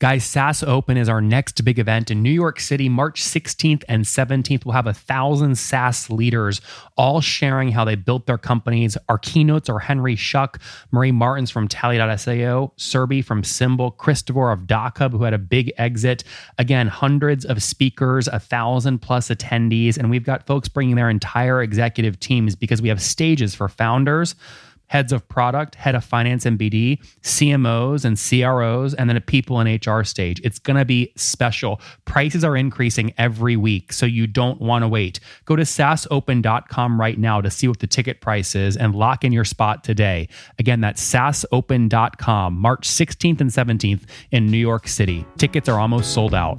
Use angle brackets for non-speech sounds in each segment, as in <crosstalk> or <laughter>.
Guys, SaaS Open is our next big event in New York City, March 16th and 17th. We'll have a thousand SaaS leaders all sharing how they built their companies. Our keynotes are Henry Schuck, Marie Martens from Tally.so, Serby from Symbol, Christopher of DocHub, who had a big exit. Again, hundreds of speakers, a thousand plus attendees, and we've got folks bringing their entire executive teams because we have stages for founders heads of product, head of finance and BD, CMOs and CROs, and then a people and HR stage. It's going to be special. Prices are increasing every week, so you don't want to wait. Go to saasopen.com right now to see what the ticket price is and lock in your spot today. Again, that's saasopen.com, March 16th and 17th in New York City. Tickets are almost sold out.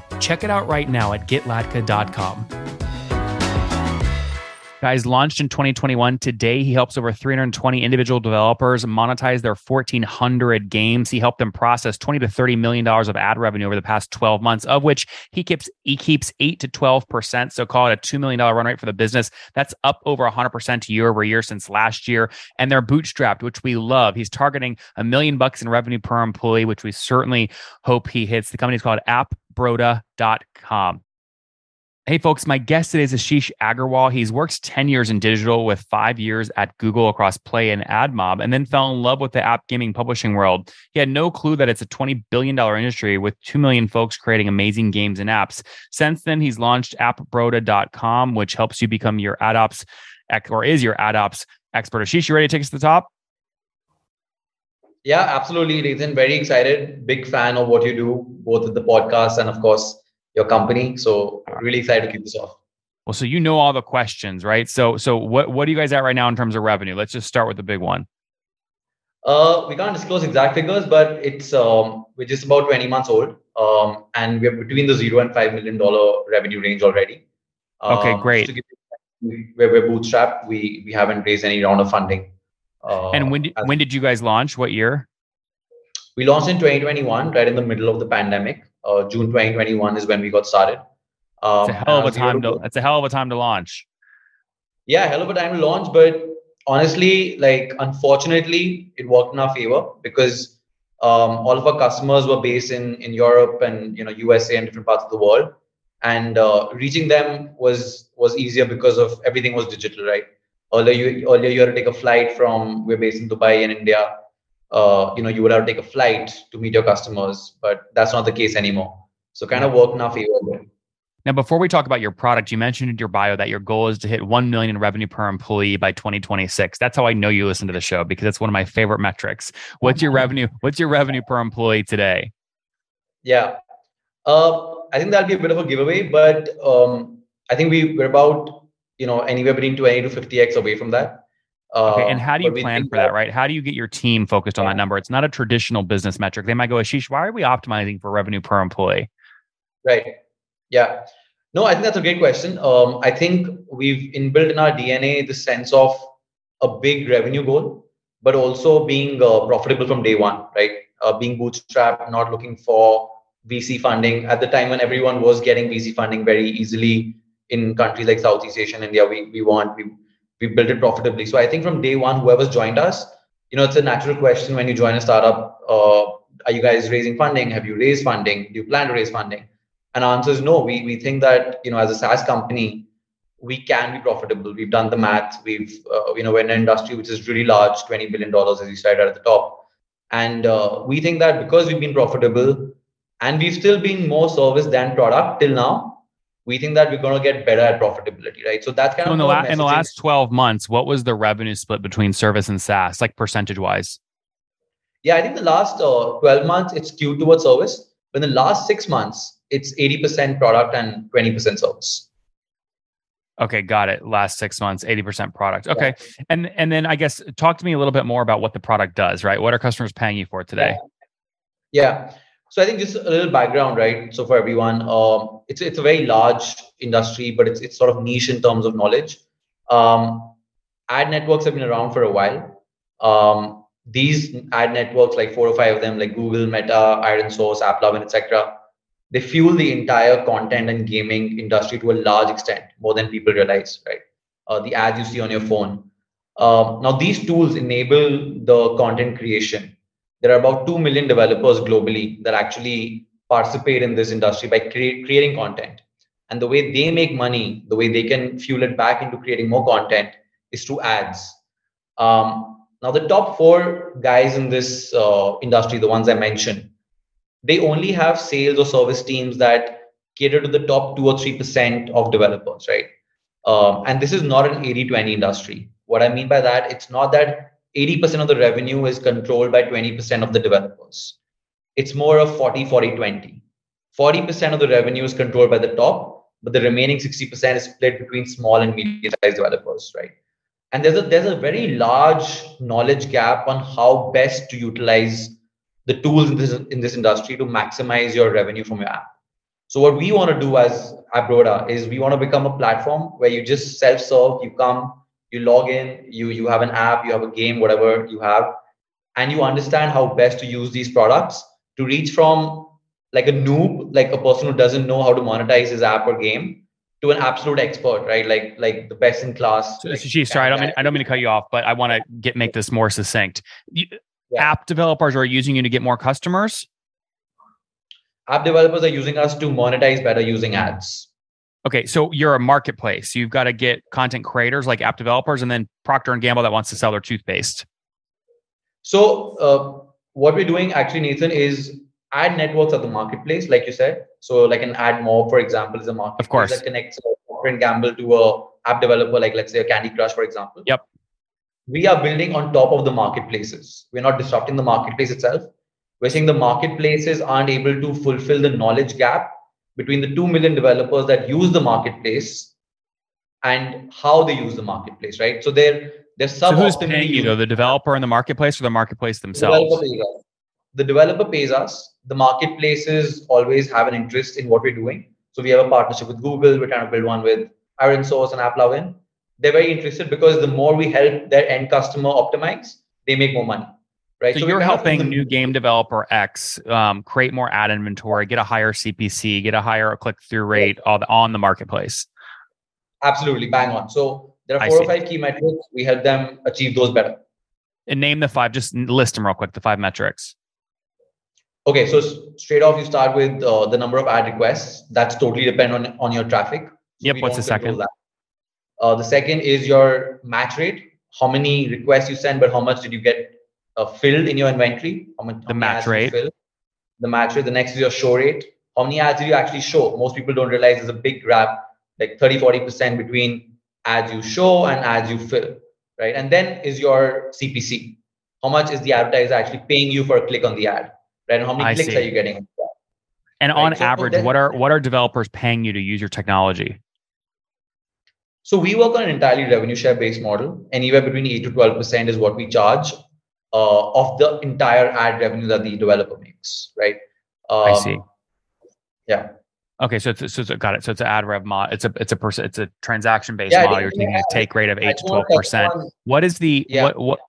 Check it out right now at getlatka.com. Guys, launched in 2021. Today, he helps over 320 individual developers monetize their 1,400 games. He helped them process 20 to 30 million dollars of ad revenue over the past 12 months, of which he keeps he keeps eight to 12 percent. So call it a two million dollar run rate for the business. That's up over 100 percent year over year since last year. And they're bootstrapped, which we love. He's targeting a million bucks in revenue per employee, which we certainly hope he hits. The company's called AppBroda.com. Hey, folks, my guest today is Ashish Agarwal. He's worked 10 years in digital with five years at Google across Play and AdMob, and then fell in love with the app gaming publishing world. He had no clue that it's a $20 billion industry with 2 million folks creating amazing games and apps. Since then, he's launched appbroda.com, which helps you become your AdOps or is your AdOps expert. Ashish, you ready to take us to the top? Yeah, absolutely, Nathan. Very excited. Big fan of what you do, both with the podcast and, of course, your company. So really excited to kick this off. Well, so you know all the questions, right? So so what what are you guys at right now in terms of revenue? Let's just start with the big one. Uh, we can't disclose exact figures, but it's um, we're just about 20 months old, um, and we're between the zero and five million dollar revenue range already. Um, okay, great. where we're bootstrapped, we we haven't raised any round of funding. Uh, and when did, when did you guys launch? What year? We launched in 2021, right in the middle of the pandemic uh, June 2021 is when we got started. Um, it's a hell of a time to. It's a hell of a time to launch. Yeah, hell of a time to launch, but honestly, like unfortunately, it worked in our favor because um, all of our customers were based in in Europe and you know USA and different parts of the world, and uh, reaching them was was easier because of everything was digital, right? Earlier, you earlier you had to take a flight from we're based in Dubai in India uh, you know you would have to take a flight to meet your customers but that's not the case anymore. So kind of work in our favor. Now before we talk about your product you mentioned in your bio that your goal is to hit 1 million in revenue per employee by 2026 that's how i know you listen to the show because it's one of my favorite metrics. What's your revenue what's your revenue per employee today? Yeah. Uh, i think that'll be a bit of a giveaway but um, i think we, we're about you know anywhere between 20 to 50x away from that Okay, and um, how do you plan for that, right? How do you get your team focused on that number? It's not a traditional business metric. They might go, Ashish, why are we optimizing for revenue per employee? Right. Yeah. No, I think that's a great question. Um, I think we've inbuilt in our DNA the sense of a big revenue goal, but also being uh, profitable from day one, right? Uh, being bootstrapped, not looking for VC funding at the time when everyone was getting VC funding very easily in countries like Southeast Asia and India. We we want we we built it profitably. So I think from day one, whoever's joined us, you know, it's a natural question when you join a startup. Uh, are you guys raising funding? Have you raised funding? Do you plan to raise funding? And answer is no. We we think that you know, as a SaaS company, we can be profitable. We've done the math. We've uh, you know, we're in an industry which is really large, twenty billion dollars, as you said at the top, and uh, we think that because we've been profitable and we've still been more service than product till now, we think that we're going to get better at profitability, right? So that's kind so of in the, la- in the last 12 months, what was the revenue split between service and SaaS, like percentage wise? Yeah, I think the last uh, 12 months, it's skewed towards service. But in the last six months, it's 80% product and 20% service. Okay, got it. Last six months, 80% product. Okay. Yeah. And and then I guess talk to me a little bit more about what the product does, right? What are customers paying you for today? Yeah. yeah. So I think just a little background, right? So for everyone, um, it's it's a very large industry, but it's it's sort of niche in terms of knowledge. Um, ad networks have been around for a while. Um, these ad networks, like four or five of them, like Google, Meta, ironSource, AppLovin, etc., they fuel the entire content and gaming industry to a large extent, more than people realize, right? Uh, the ads you see on your phone. Um, now, these tools enable the content creation there are about 2 million developers globally that actually participate in this industry by cre- creating content. And the way they make money, the way they can fuel it back into creating more content is through ads. Um, now, the top four guys in this uh, industry, the ones I mentioned, they only have sales or service teams that cater to the top two or 3% of developers, right? Um, and this is not an 80 20 industry. What I mean by that, it's not that 80% of the revenue is controlled by 20% of the developers. It's more of 40, 40, 20. 40% of the revenue is controlled by the top, but the remaining 60% is split between small and medium sized developers, right? And there's a there's a very large knowledge gap on how best to utilize the tools in this in this industry to maximize your revenue from your app. So what we want to do as AppBroda is we want to become a platform where you just self-serve, you come, you log in you you have an app you have a game whatever you have and you understand how best to use these products to reach from like a noob like a person who doesn't know how to monetize his app or game to an absolute expert right? Like like the best in class. So, like, so sorry I don't, mean, I don't mean to cut you off but i want to get make this more succinct. You, yeah. app developers are using you to get more customers? App developers are using us to monetize better using ads Okay, so you're a marketplace. You've got to get content creators like app developers, and then Procter and Gamble that wants to sell their toothpaste. So uh, what we're doing actually, Nathan, is ad networks at the marketplace, like you said. So like an AdMob, for example, is a marketplace of course. that connects Procter and Gamble to a app developer, like let's say a Candy Crush, for example. Yep. We are building on top of the marketplaces. We're not disrupting the marketplace itself. We're saying the marketplaces aren't able to fulfill the knowledge gap between the 2 million developers that use the marketplace and how they use the marketplace, right? So they're they're So who's paying you though? The developer in the marketplace or the marketplace themselves? The developer, pays us. the developer pays us. The marketplaces always have an interest in what we're doing. So we have a partnership with Google. We're trying to build one with ironSource and AppLovin. They're very interested because the more we help their end customer optimize, they make more money right? So, so you're helping the- new game developer X um, create more ad inventory, get a higher CPC, get a higher click through rate on, on the marketplace. Absolutely, bang on. So there are four or five key metrics. We help them achieve those better. And name the five. Just list them real quick. The five metrics. Okay, so straight off, you start with uh, the number of ad requests. That's totally depend on on your traffic. So yep. What's the second? Uh, the second is your match rate. How many requests you send, but how much did you get uh, filled in your inventory. How much, the match rate. The match rate. The next is your show rate. How many ads do you actually show? Most people don't realize there's a big gap, like 30, 40% between ads you show and ads you fill, right? And then is your CPC. How much is the advertiser actually paying you for a click on the ad, right? And how many I clicks see. are you getting? And right? on so average, then, what are what are developers paying you to use your technology? So we work on an entirely revenue share based model. Anywhere between eight to twelve percent is what we charge uh, of the entire ad revenue that the developer makes, right? Um, I see. Yeah. Okay, so it's, so it's, got it. So it's an ad rev mod. It's a it's a person. It's a transaction based yeah, model. You're taking a take rate of eight to twelve percent. What is the yeah. what what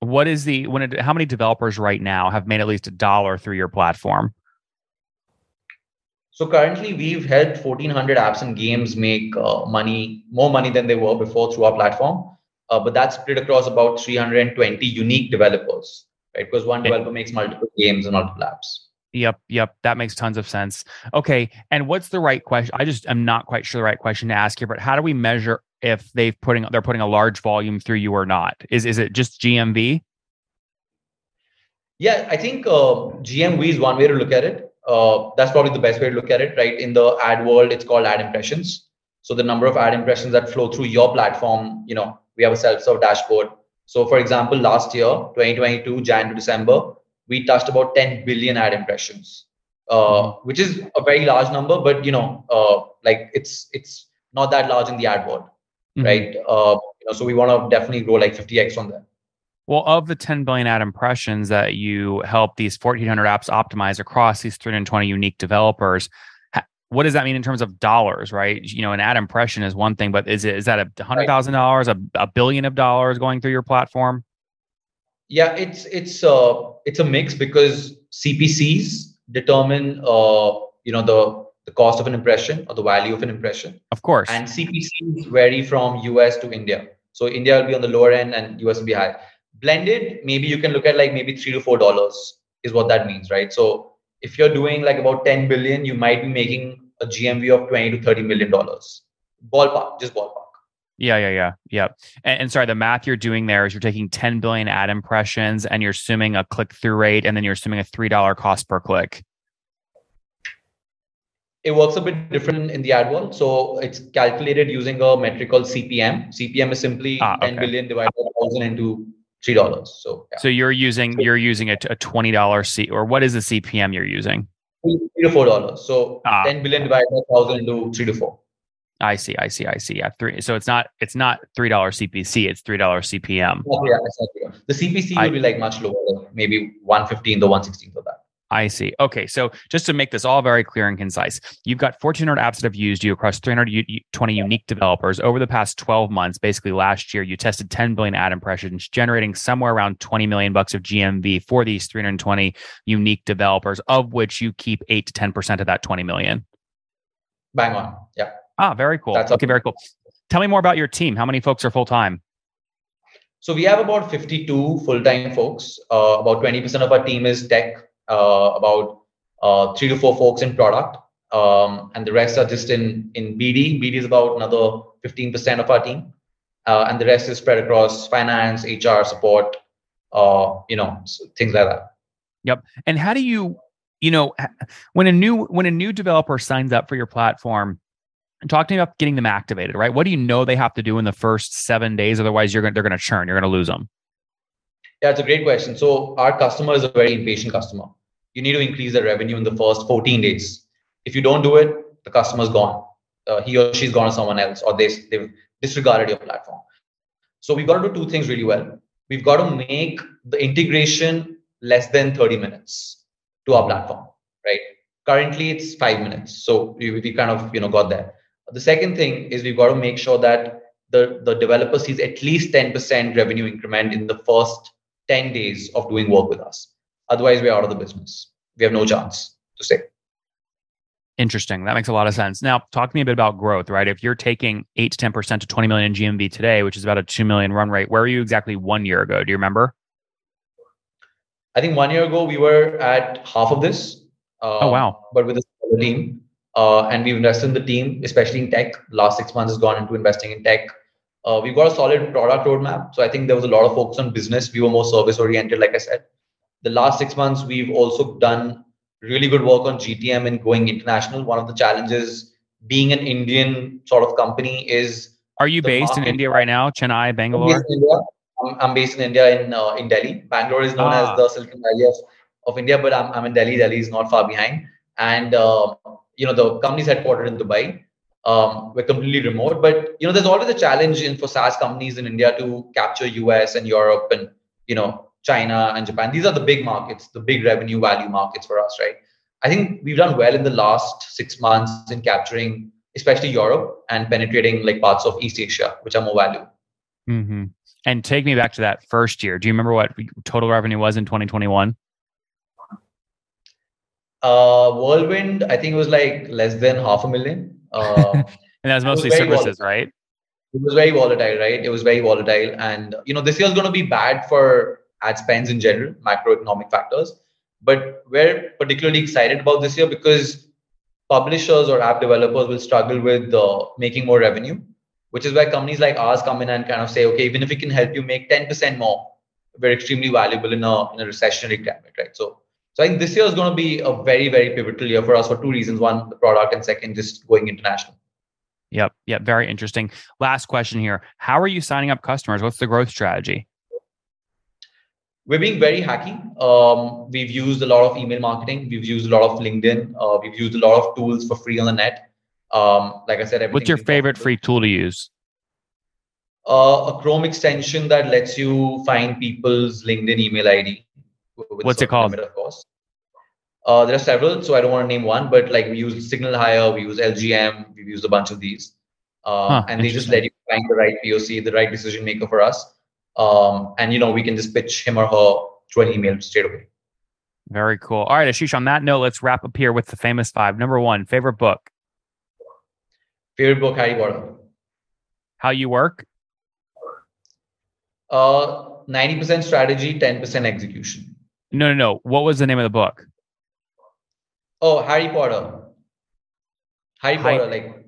what is the when it, how many developers right now have made at least a dollar through your platform? So currently, we've helped 1,400 apps and games make uh, money, more money than they were before through our platform uh, but that's split across about 320 unique developers, right? Because one developer makes multiple games and multiple apps. Yep, yep, that makes tons of sense. Okay, and what's the right question? I just am not quite sure the right question to ask here, but how do we measure if they've putting they're putting a large volume through you or not? Is is it just GMV? Yeah, I think uh, GMV is one way to look at it. Uh, that's probably the best way to look at it, right? In the ad world, it's called ad impressions. So the number of ad impressions that flow through your platform, you know, we have a self-serve dashboard. So for example, last year, 2022, Jan to December, we touched about 10 billion ad impressions, uh, which is a very large number, but you know, uh, like it's it's not that large in the ad world, mm-hmm. right? Uh, you know, so we want to definitely grow like 50x on that. Well, of the 10 billion ad impressions that you help these 1,400 apps optimize across these 320 unique developers, what does that mean in terms of dollars, right? You know, an ad impression is one thing, but is it is that a hundred thousand dollars, a, a billion of dollars going through your platform? Yeah, it's it's uh it's a mix because CPCs determine uh you know the the cost of an impression or the value of an impression. Of course. And CPCs vary from US to India. So India will be on the lower end and US will be high. Blended, maybe you can look at like maybe three to four dollars is what that means, right? So if you're doing like about 10 billion, you might be making a GMV of 20 to 30 million dollars. Ballpark, just ballpark. Yeah, yeah, yeah, yeah. And, and, sorry, the math you're doing there is you're taking 10 billion ad impressions and you're assuming a click through rate, and then you're assuming a three dollar cost per click. It works a bit different in the ad world. So it's calculated using a metric called CPM. CPM is simply ah, okay. 10 billion divided by thousand into three dollars. So yeah. so you're using you're using a, a twenty dollar C or what is the CPM you're using? Three to four dollars. So ah. ten billion divided by thousand into three to four. I see, I see, I see. Yeah, three. So it's not it's not three dollar CPC. It's three dollar CPM. Oh, yeah, exactly. The CPC I, will be like much lower, maybe one fifteen to one sixteen for that. I see. Okay. So just to make this all very clear and concise, you've got 1,400 apps that have used you across 320 unique developers over the past 12 months. Basically, last year, you tested 10 billion ad impressions, generating somewhere around 20 million bucks of GMV for these 320 unique developers, of which you keep 8 to 10% of that 20 million. Bang on. Yeah. Ah, very cool. That's okay, very cool. Tell me more about your team. How many folks are full time? So we have about 52 full time folks. Uh, about 20% of our team is tech uh, about uh, three to four folks in product, um, and the rest are just in in BD. BD is about another 15% of our team, uh, and the rest is spread across finance, HR, support, you know, things like that. Yep. And how do you, you know, when a new when a new developer signs up for your platform? Talk to me about getting them activated, right? What do you know they have to do in the first seven days? Otherwise, you're going they're going to churn. You're going to lose them. Yeah, it's a great question. So our customer is a very impatient customer you need to increase the revenue in the first 14 days. If you don't do it, the customer's gone. Uh, he or she's gone to someone else, or they, they've disregarded your platform. So we've got to do two things really well. We've got to make the integration less than 30 minutes to our platform, right? Currently, it's five minutes. So we, we kind of you know got there. The second thing is we've got to make sure that the, the developer sees at least 10% revenue increment in the first 10 days of doing work with us. Otherwise, we're out of the business. We have no chance to stay. Interesting. That makes a lot of sense. Now, talk to me a bit about growth, right? If you're taking 8 to 10% to 20 million GMV today, which is about a 2 million run rate, where were you exactly one year ago? Do you remember? I think one year ago, we were at half of this. Uh, oh, wow. But with a smaller team. Uh, and we've invested in the team, especially in tech. Last six months has gone into investing in tech. Uh, we've got a solid product roadmap. So I think there was a lot of focus on business. We were more service oriented, like I said the last six months, we've also done really good work on GTM and going international. One of the challenges being an Indian sort of company is. Are you based in India right now? Chennai, Bangalore? I'm, I'm, based in India in uh, in Delhi. Bangalore is known ah. as the Silicon Valley of, of India, but I'm, I'm in Delhi. Delhi is not far behind. And uh, you know the company's headquartered in Dubai. Um, we're completely remote, but you know there's always a challenge in for SaaS companies in India to capture US and Europe and you know China and Japan. These are the big markets, the big revenue value markets for us, right? I think we've done well in the last six months in capturing, especially Europe and penetrating like parts of East Asia, which are more value. Mm-hmm. And take me back to that first year. Do you remember what total revenue was in 2021? Uh, Whirlwind, I think it was like less than half a million. Uh, <laughs> and that was mostly was services, volatile. right? It was very volatile, right? It was very volatile, and you know this year is going to be bad for ad spends in general, macroeconomic factors. But we're particularly excited about this year because publishers or app developers will struggle with uh, making more revenue, which is where companies like ours come in and kind of say, okay, even if we can help you make 10% more, we're extremely valuable in a, in a recessionary climate, right? So, so I think this year is going to be a very, very pivotal year for us for two reasons. One, the product, and second, just going international. Yep. Yep. Very interesting. Last question here. How are you signing up customers? What's the growth strategy? We're being very hacky. Um, we've used a lot of email marketing. We've used a lot of LinkedIn. Uh, we've used a lot of tools for free on the net. Um, like I said, what's your favorite free tool to use? Uh, a Chrome extension that lets you find people's LinkedIn email ID. What's it called? Limit, of course. Uh, there are several, so I don't want to name one, but like we use Signal Hire, we use LGM, we've used a bunch of these, uh, huh, and they just let you find the right POC, the right decision maker for us, um, and you know we can just pitch him or her through an email straight away. Very cool. All right, Ashish. On that note, let's wrap up here with the famous five. Number one, favorite book. Favorite book, Harry Potter. How you work? Uh, ninety percent strategy, ten percent execution. No, no, no. What was the name of the book? Oh, Harry Potter. Harry Potter, like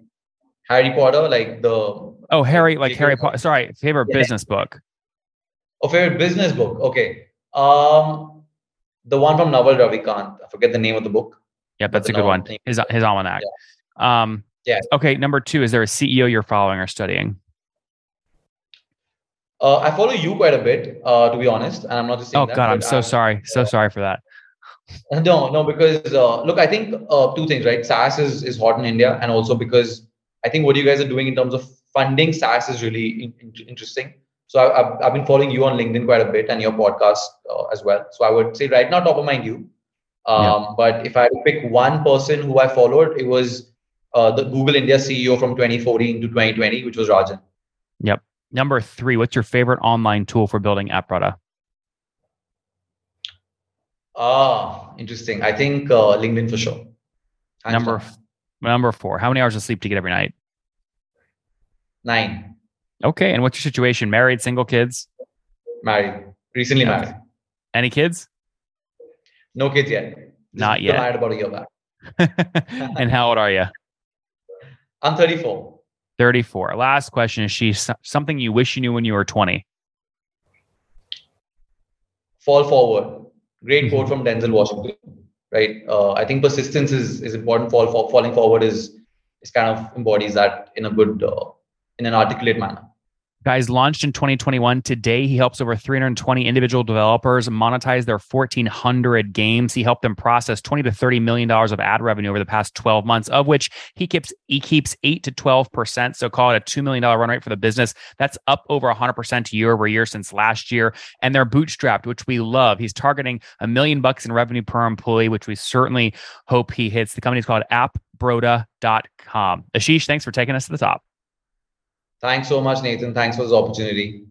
Harry Potter, like the. Oh, Harry, like Harry Potter. Sorry, favorite yeah. business book. Oh, favorite business book. Okay. Um, the one from Naval Ravikant. I forget the name of the book. Yeah, that's a good one. His his almanac. Yeah. Um. Yeah. Okay. Number two, is there a CEO you're following or studying? Uh, I follow you quite a bit, uh, to be honest, and I'm not just saying. Oh that, God, I'm so sorry, so sorry for that. <laughs> No, no, because uh, look, I think uh, two things, right? SaaS is is hot in India, and also because I think what you guys are doing in terms of funding SaaS is really in, interesting. So I, have I've been following you on LinkedIn quite a bit and your podcast uh, as well. So I would say right now, top of mind, you. Um, yeah. But if I pick one person who I followed, it was uh, the Google India CEO from 2014 to 2020, which was Rajan. Yep. Number three, what's your favorite online tool for building app product? Ah, interesting. I think uh, LinkedIn for sure. number number four. How many hours of sleep do you get every night? Nine. Okay. And what's your situation? Married, single, kids? Married. Recently married. Any kids? No kids yet. Just Not yet. Married about a year back. <laughs> and how old are you? I'm 34. 34. Last question Ashish something you wish you knew when you were 20? Fall forward. Great quote from Denzel Washington, right? Uh, I think persistence is is important. Fall, fall falling forward is is kind of embodies that in a good uh, in an articulate manner. Guys, launched in 2021. Today, he helps over 320 individual developers monetize their 1,400 games. He helped them process 20 to 30 million dollars of ad revenue over the past 12 months, of which he keeps he keeps eight to 12 percent. So call it a two million dollar run rate for the business. That's up over 100 percent year over year since last year. And they're bootstrapped, which we love. He's targeting a million bucks in revenue per employee, which we certainly hope he hits. The company is called AppBroda.com. Ashish, thanks for taking us to the top. Thanks so much, Nathan. Thanks for this opportunity.